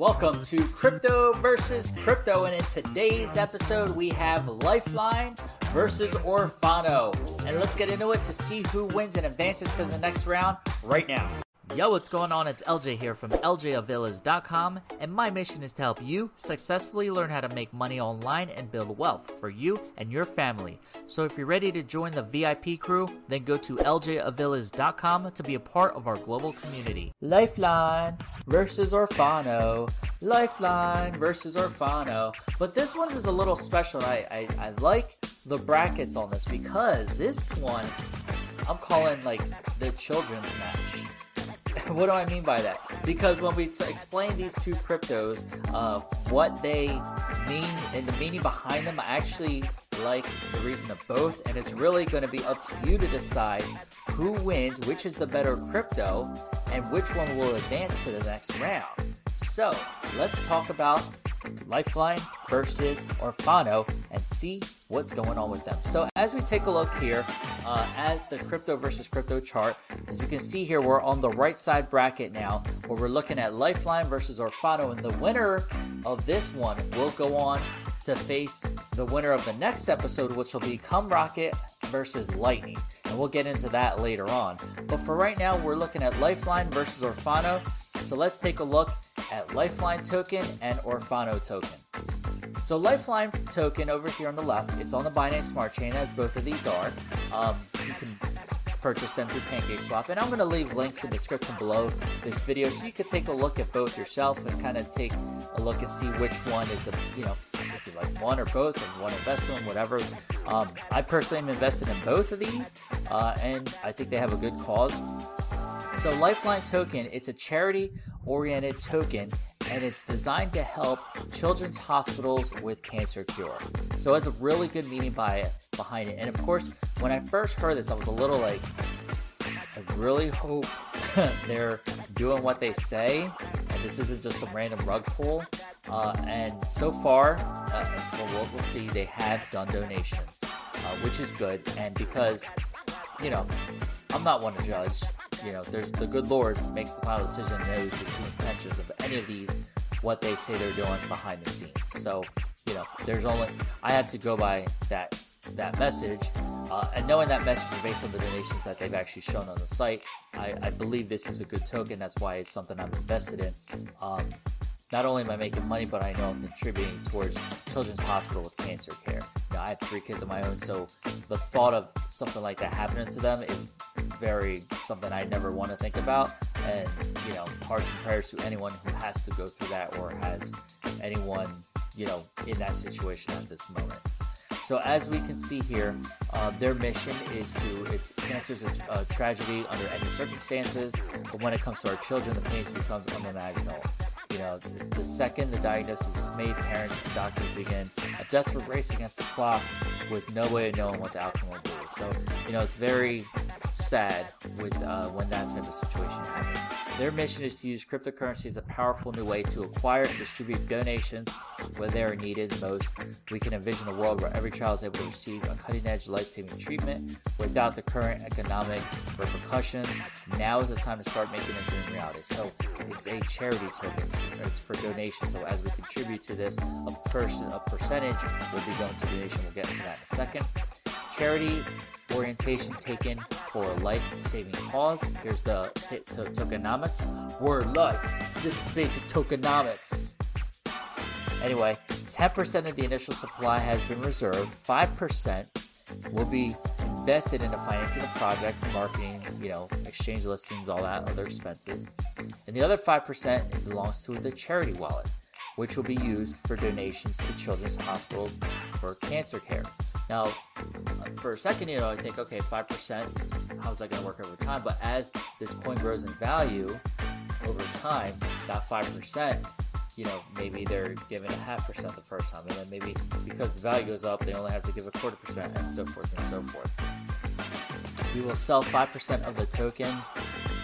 Welcome to Crypto versus Crypto, and in today's episode, we have Lifeline versus Orfano. And let's get into it to see who wins and advances to the next round right now. Yo, what's going on? It's LJ here from LJAvillas.com, and my mission is to help you successfully learn how to make money online and build wealth for you and your family. So if you're ready to join the VIP crew, then go to LJAvillas.com to be a part of our global community. Lifeline versus Orfano. Lifeline versus Orfano. But this one is a little special. I, I, I like the brackets on this because this one I'm calling like the children's match. what do I mean by that? Because when we t- explain these two cryptos, uh, what they mean and the meaning behind them, I actually like the reason of both, and it's really going to be up to you to decide who wins, which is the better crypto, and which one will advance to the next round. So let's talk about Lifeline versus Orfano and see what's going on with them. So as we take a look here uh, at the crypto versus crypto chart, as you can see here, we're on the right side bracket now where we're looking at Lifeline versus Orfano and the winner of this one will go on to face the winner of the next episode, which will be CumRocket versus Lightning. And we'll get into that later on. But for right now, we're looking at Lifeline versus Orfano. So let's take a look at Lifeline token and Orfano token. So Lifeline token over here on the left, it's on the Binance Smart Chain as both of these are. Um, you can purchase them through PancakeSwap, and I'm going to leave links in the description below this video so you can take a look at both yourself and kind of take a look and see which one is a you know if you like one or both and one invest in whatever. Um, I personally am invested in both of these, uh, and I think they have a good cause. So Lifeline token, it's a charity oriented token and it's designed to help children's hospitals with cancer cure. So it has a really good meaning by behind it. And of course, when I first heard this, I was a little like, I really hope they're doing what they say, and this isn't just some random rug pull. Uh, and so far, uh, well, we'll see, they have done donations, uh, which is good. And because, you know, I'm not one to judge. You know, there's the good Lord makes the final decision knows the true intentions of any of these, what they say they're doing behind the scenes. So, you know, there's only I had to go by that that message, uh, and knowing that message is based on the donations that they've actually shown on the site, I, I believe this is a good token. That's why it's something I'm invested in. Um, not only am I making money, but I know I'm contributing towards Children's Hospital with cancer care. You know, I have three kids of my own, so the thought of something like that happening to them is very something I never want to think about. And you know, hearts and prayers to anyone who has to go through that or has anyone you know in that situation at this moment. So as we can see here, uh, their mission is to, it's cancer is a, a, tragedy under any circumstances, but when it comes to our children, the pain becomes unimaginable. You know, the, the second the diagnosis is made, parents and doctors begin a desperate race against the clock with no way of knowing what the outcome will be. So, you know, it's very sad with uh, when that type of situation happens. Their mission is to use cryptocurrency as a powerful new way to acquire and distribute donations where they are needed most. We can envision a world where every child is able to receive a cutting edge life saving treatment without the current economic repercussions. Now is the time to start making a dream reality. So it's a charity token, it's for donations. So as we contribute to this, a person, a percentage will be going to donation. We'll get into that in a second charity orientation taken for a life-saving cause. Here's the t- t- tokenomics. Word life. This is basic tokenomics. Anyway, 10% of the initial supply has been reserved. 5% will be invested into financing the project, marketing, you know, exchange listings, all that, other expenses. And the other 5% belongs to the charity wallet, which will be used for donations to children's hospitals for cancer care. Now, for a second, you know, I think, okay, 5%, how's that going to work over time? But as this coin grows in value over time, that 5%, you know, maybe they're giving a half percent the first time. And then maybe because the value goes up, they only have to give a quarter percent and so forth and so forth. We will sell 5% of the tokens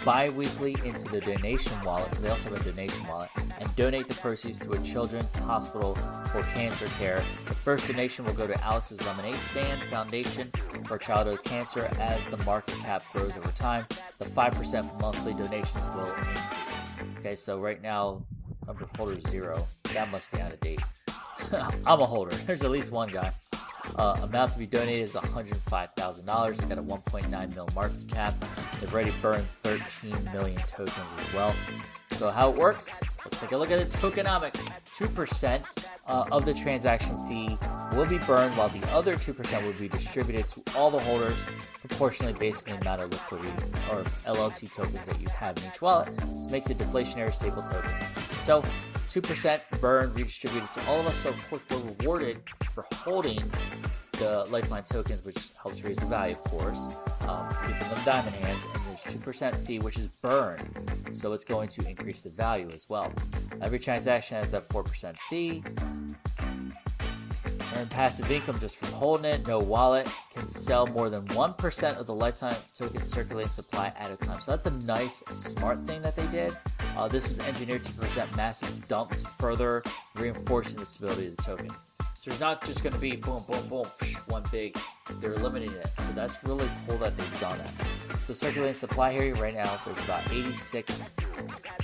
bi-weekly into the donation wallet. So they also have a donation wallet and donate the proceeds to a children's hospital for cancer care. The first donation will go to Alex's Lemonade Stand Foundation for Childhood Cancer as the market cap grows over time. The 5% monthly donations will increase. Okay, so right now Number holder zero. That must be out of date. I'm a holder. There's at least one guy. Uh, amount to be donated is $105,000. They got a 1.9 mil market cap. They've already burned 13 million tokens as well. So how it works? Let's take a look at its tokenomics. 2% uh, of the transaction fee will be burned, while the other 2% will be distributed to all the holders proportionally based on the amount of liquidity or LLT tokens that you have in each wallet. This makes it deflationary stable token. So 2% burn redistributed to all of us. So of course we're rewarded for holding the Lifeline tokens, which helps raise the value, of course, um, keeping them diamond hands, and there's 2% fee, which is burned, so it's going to increase the value as well. Every transaction has that 4% fee. Earn passive income just from holding it. No wallet can sell more than 1% of the Lifeline token circulating supply at a time. So that's a nice, smart thing that they did. Uh, this was engineered to present massive dumps, further reinforcing the stability of the token. So there's not just going to be boom, boom, boom, one big. They're eliminating it. So that's really cool that they've done that. So circulating supply here right now, there's about 86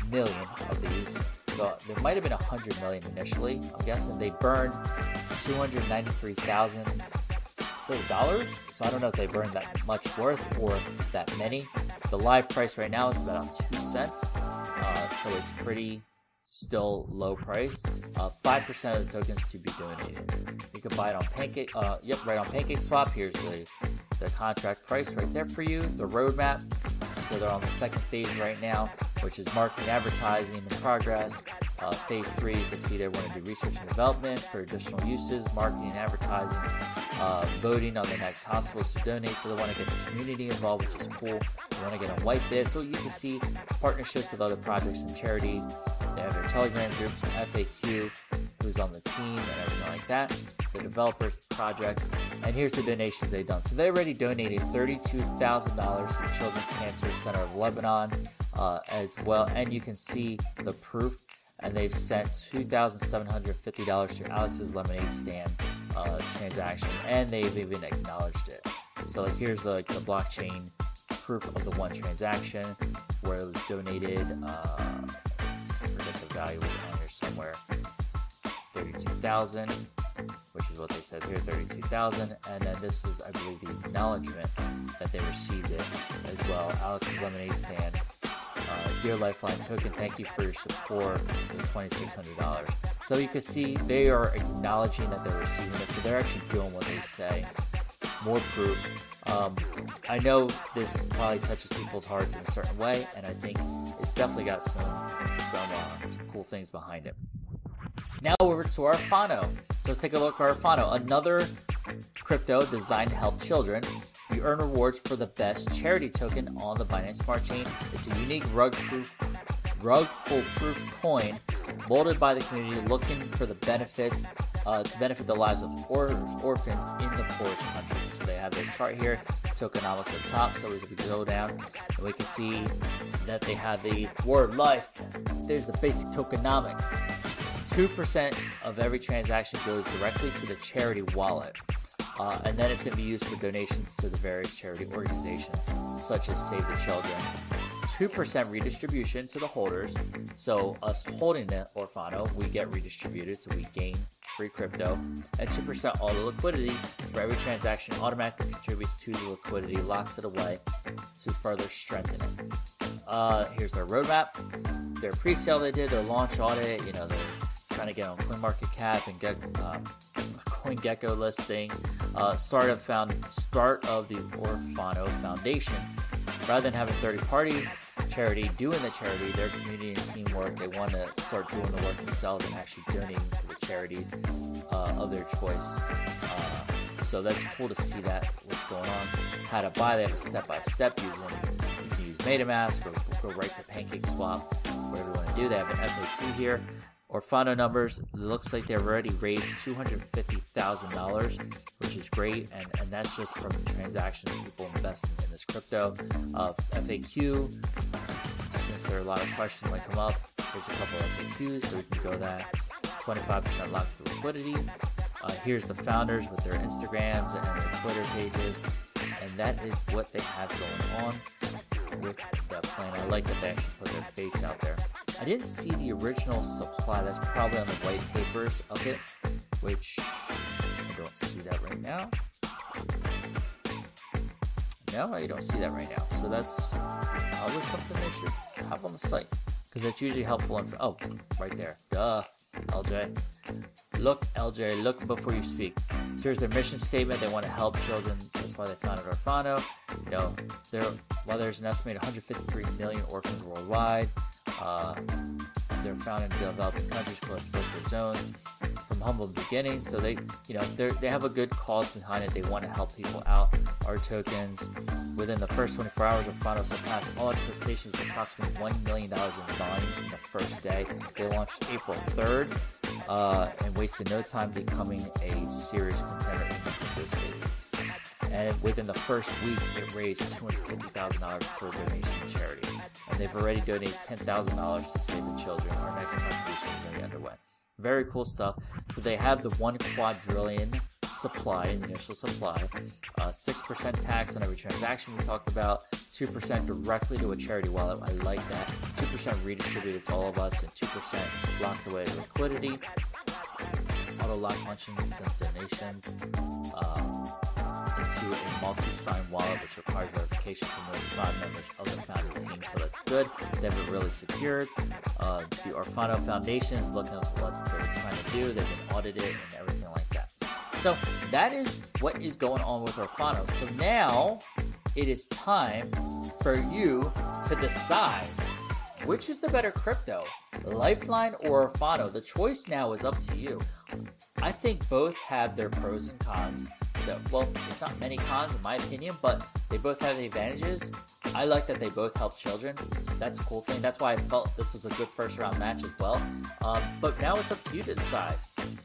million of these. So there might have been 100 million initially. I'm guessing they burned 293,000 dollars. So I don't know if they burned that much worth or that many. The live price right now is about two cents. So it's pretty still low price. Uh, five uh, percent of the tokens to be donated. You can buy it on Pancake. Uh, yep, right on Pancake Swap. Here's the the contract price right there for you. The roadmap. So they're on the second phase right now, which is marketing, advertising, in progress. Uh, phase three, you can see they want to do research and development for additional uses, marketing, and advertising, uh, voting on the next hospitals to donate. So they want to get the community involved, which is cool. They want to get a white bid. So you can see partnerships with other projects and charities. They have their Telegram groups, FAQ, who's on the team, and everything like that. The developers, projects, and here's the donations they've done. So they already donated $32,000 to the Children's Cancer Center of Lebanon uh, as well, and you can see the proof. And they've sent $2,750 to Alex's Lemonade Stand uh, transaction, and they've even acknowledged it. So like here's like the blockchain proof of the one transaction where it was donated. Uh, I forget the value was on here somewhere. 32,000, which is what they said here, 32,000. And then this is, I believe, the acknowledgement that they received it as well. Alex's Lemonade Stand. Uh, Dear Lifeline Token, thank you for your support the $2,600. So you can see they are acknowledging that they're receiving it. So they're actually doing what they say. More proof. Um, I know this probably touches people's hearts in a certain way, and I think it's definitely got some some, uh, some cool things behind it. Now over to Orfano. So let's take a look at Orfano, another crypto designed to help children. You earn rewards for the best charity token on the Binance Smart Chain. It's a unique rug-proof, rug-pull-proof coin molded by the community looking for the benefits uh, to benefit the lives of or- orphans in the poorest countries. So they have their chart here, tokenomics at the top. So as we go down, and we can see that they have the word life. There's the basic tokenomics. 2% of every transaction goes directly to the charity wallet. Uh, and then it's going to be used for donations to the various charity organizations, such as Save the Children. 2% redistribution to the holders. So, us holding the Orfano, we get redistributed, so we gain free crypto. And 2% all the liquidity for every transaction automatically contributes to the liquidity, locks it away to further strengthen it. Uh, here's their roadmap. Their pre-sale they did, their launch audit. You know, they're trying to get on CoinMarketCap and get um, CoinGecko listing. Uh, startup found start of the Orfano Foundation. Rather than having 30 party charity doing the charity, their community and teamwork, they want to start doing the work themselves and actually donating to the charities uh, of their choice. Uh, so that's cool to see that what's going on. How to buy, they have a step by step You can use MetaMask or go right to PancakeSwap, whatever you want to do. They have an FAQ here. Orfano numbers, looks like they've already raised $250,000, which is great. And, and that's just from the transactions people investing in this crypto. Uh, FAQ, since there are a lot of questions that come up, there's a couple of FAQs, so we can go that. 25% locked for liquidity. Uh, here's the founders with their Instagrams and their Twitter pages. And that is what they have going on with that plan. I like that they actually put their face out there. I didn't see the original supply. That's probably on the white papers of it, which I don't see that right now. No, I don't see that right now. So that's probably something they should have on the site because that's usually helpful. Info- oh, right there. Duh, LJ. Look, LJ, look before you speak. So here's their mission statement. They want to help children. That's why they founded Orfano. You know, there while there's an estimated 153 million orphans worldwide, uh, they're found in developing countries to zones from humble beginnings. So they, you know, they they have a good cause behind it. They want to help people out. Our tokens within the first 24 hours of Orfano surpassed all expectations, approximately one million dollars in volume in the first day. They launched April 3rd uh, and wasted no time becoming a serious contender in the space. And within the first week, it raised $250,000 for donation to charity. And they've already donated $10,000 to save the children. Our next contribution is already underway. Very cool stuff. So they have the one quadrillion supply, initial supply, uh, 6% tax on every transaction we talked about, 2% directly to a charity wallet. I like that. 2% redistributed to all of us, and 2% locked away liquidity. Auto lock punching sends donations. Um, into a multi-sign wallet, which requires verification from those five members of the founding team. So that's good. They have it really secured. Uh, the Orfano Foundation is looking at what they're trying to do. They've been audited and everything like that. So that is what is going on with Orfano. So now it is time for you to decide which is the better crypto, Lifeline or Orfano. The choice now is up to you. I think both have their pros and cons well, there's not many cons in my opinion, but they both have the advantages. I like that they both help children. That's a cool thing. That's why I felt this was a good first round match as well. Um, but now it's up to you to decide.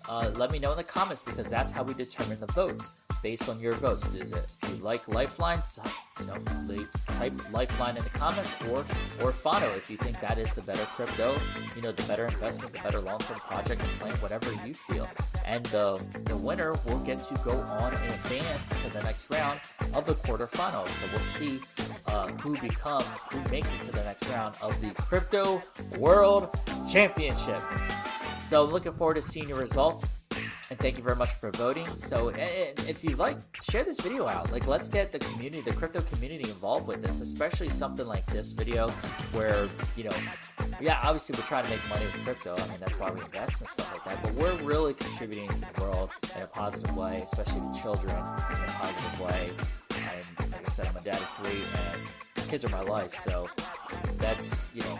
Uh, let me know in the comments because that's how we determine the votes based on your votes. Is it if you like Lifeline, you know, type Lifeline in the comments, or Orfano if you think that is the better crypto, you know, the better investment, the better long term project and plan, whatever you feel. And the the winner will get to go on and advance to the next round of the quarterfinals. So we'll see uh, who becomes who makes it to the next round of the Crypto World Championship. So looking forward to seeing your results and thank you very much for voting. So, if you like, share this video out. Like, let's get the community, the crypto community, involved with this, especially something like this video, where you know, yeah, obviously we're trying to make money with crypto. I mean, that's why we invest and stuff like that. But we're really contributing to the world in a positive way, especially to children in a positive way. And like I said, I'm a dad of three, and kids are my life. So that's you know,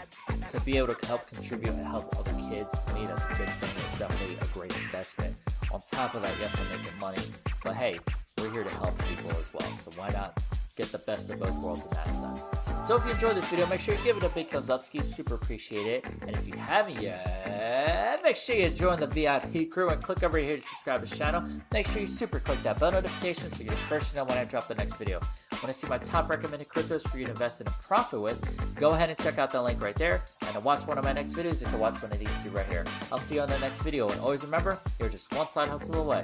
to be able to help contribute and help other kids, to me, that's a good thing. It's definitely a great investment. On top of that, yes, I'm making money, but hey, we're here to help people as well. So why not get the best of both worlds in that sense? So if you enjoyed this video, make sure you give it a big thumbs up, ski. Super appreciate it. And if you haven't yet, make sure you join the VIP crew and click over here to subscribe to the channel. Make sure you super click that bell notification so you're the first to know when I drop the next video. Want to see my top recommended cryptos for you to invest in and profit with? Go ahead and check out the link right there. And to watch one of my next videos, you can watch one of these two right here. I'll see you on the next video. And always remember, you're just one side hustle away.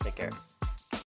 Take care.